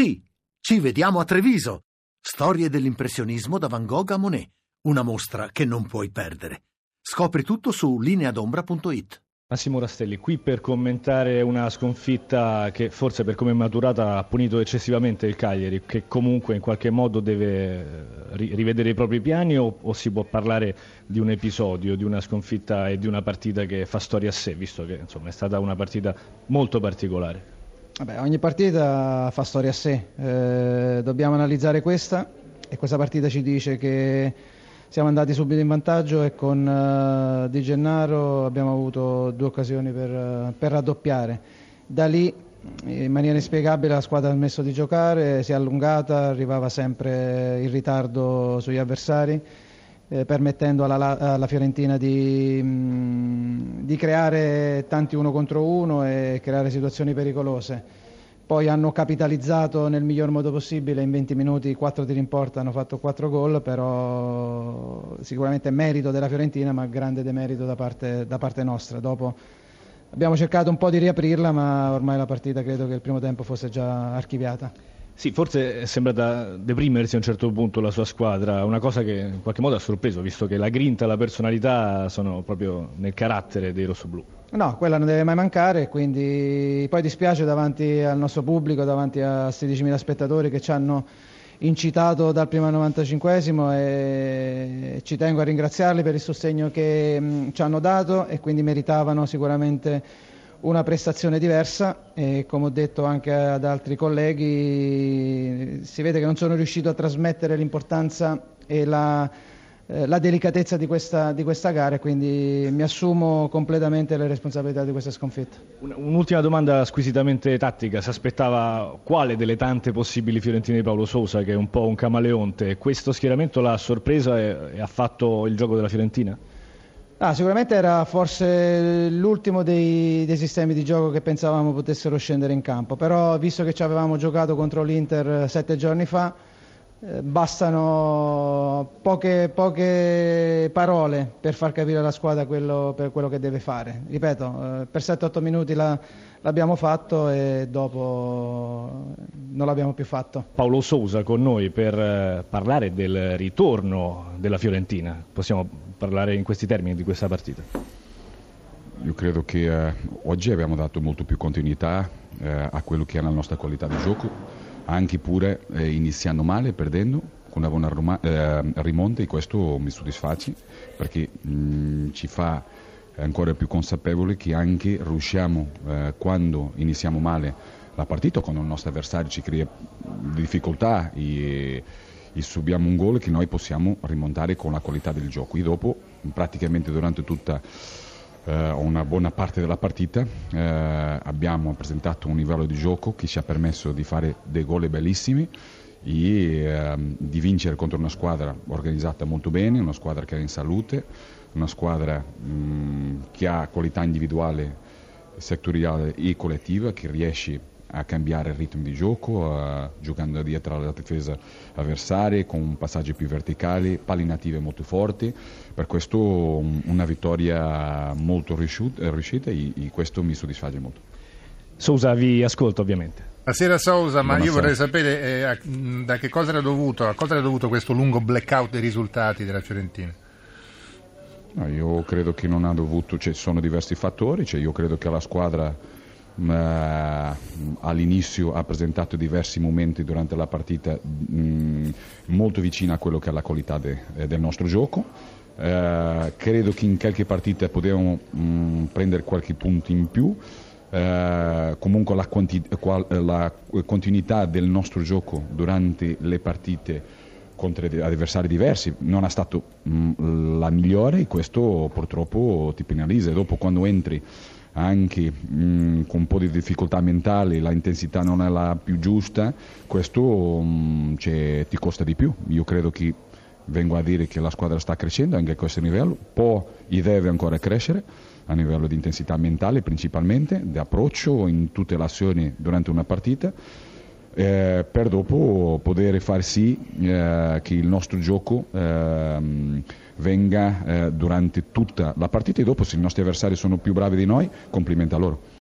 Sì, ci vediamo a Treviso. Storie dell'impressionismo da Van Gogh a Monet. Una mostra che non puoi perdere. Scopri tutto su lineadombra.it. Massimo Rastelli, qui per commentare una sconfitta che forse per come è maturata ha punito eccessivamente il Cagliari, che comunque in qualche modo deve eh, rivedere i propri piani o, o, si può parlare di un episodio, di una sconfitta e di una partita che fa storia a sé, visto che insomma, è stata una partita molto particolare? Vabbè, ogni partita fa storia a sé, eh, dobbiamo analizzare questa e questa partita ci dice che siamo andati subito in vantaggio e con uh, Di Gennaro abbiamo avuto due occasioni per, uh, per, raddoppiare. Da lì in maniera inspiegabile la squadra ha smesso di giocare, si è allungata, arrivava sempre in ritardo sugli avversari, eh, permettendo alla, alla Fiorentina di, mm, di creare tanti uno contro uno e creare situazioni pericolose poi hanno capitalizzato nel miglior modo possibile in 20 minuti 4 tiri in porta, hanno fatto 4 gol, però sicuramente merito della Fiorentina ma grande demerito da parte, da parte nostra. Dopo abbiamo cercato un po' di riaprirla ma ormai la partita credo che il primo tempo fosse già archiviata. Sì, forse sembra da deprimersi a un certo punto la sua squadra, una cosa che in qualche modo ha sorpreso, visto che la grinta e la personalità sono proprio nel carattere dei rossoblù. No, quella non deve mai mancare, quindi poi dispiace davanti al nostro pubblico, davanti a 16.000 spettatori che ci hanno incitato dal primo al 95esimo e ci tengo a ringraziarli per il sostegno che ci hanno dato e quindi meritavano sicuramente una prestazione diversa e come ho detto anche ad altri colleghi si vede che non sono riuscito a trasmettere l'importanza e la eh, la delicatezza di questa, di questa, gara quindi mi assumo completamente le responsabilità di questa sconfitta. Un'ultima domanda squisitamente tattica, si aspettava quale delle tante possibili fiorentine di Paolo Sousa che è un po' un camaleonte, questo schieramento l'ha sorpresa e, e ha fatto il gioco della Fiorentina? Ah, sicuramente era forse l'ultimo dei, dei, sistemi di gioco che pensavamo potessero scendere in campo, però visto che ci avevamo giocato contro l'Inter sette giorni fa, eh, bastano poche, poche, parole per far capire alla squadra quello, per quello che deve fare. Ripeto, eh, per 7-8 minuti la, l'abbiamo fatto e dopo non l'abbiamo più fatto. Paolo Sousa con noi per eh, parlare del ritorno della Fiorentina. Possiamo parlare in questi termini di questa partita? Io credo che eh, oggi abbiamo dato molto più continuità eh, a quello che è la nostra qualità di gioco anche pure eh, iniziando male, perdendo, con una buona roma, eh, rimonta e questo mi soddisface perché mh, mm, ci fa ancora più consapevoli che anche riusciamo eh, quando iniziamo male la partita, quando il nostro avversario ci crea difficoltà e subiamo un gol che noi possiamo rimontare con la qualità del gioco. E dopo praticamente durante tutta eh, una buona parte della partita eh, abbiamo presentato un livello di gioco che ci ha permesso di fare dei gol bellissimi e ehm, di vincere contro una squadra organizzata molto bene, una squadra che è in salute, una squadra mh, che ha qualità individuale, settoriale e collettiva, che riesce a cambiare il ritmo di gioco, uh, giocando dietro alla difesa avversaria con passaggi più verticali, palinative molto forti. Per questo um, una vittoria molto riuscita, riuscita e, e questo mi soddisfa molto. Sousa vi ascolta ovviamente. Buonasera Sousa, ma io vorrei sapere eh, da che cosa era dovuto, a cosa era dovuto questo lungo blackout dei risultati della Fiorentina? No, io credo che non ha dovuto, ci cioè, sono diversi fattori, cioè io credo che la squadra all'inizio ha presentato diversi momenti durante la partita mh, mm, molto vicini a quello che è la qualità de, eh, del nostro gioco. Eh, credo che in qualche partita potevamo mh, mm, prendere qualche punto in più. Eh, comunque la, quanti, qual, la, continuità del nostro gioco durante le partite contro avversari diversi non è stata mm, la migliore e questo purtroppo ti penalizza. Dopo quando entri anche mh, mm, con un po' di difficoltà mentali, la intensità non è la più giusta, questo mh, mm, ti costa di più. Io credo che vengo a dire che la squadra sta crescendo anche a questo livello, può e deve ancora crescere a livello di intensità mentale principalmente, di approccio in tutte le azioni durante una partita. Eh, per dopo poter far sì eh, che il nostro gioco eh, venga durante tutta la partita e dopo se i nostri avversari sono più bravi di noi, complimenti a loro.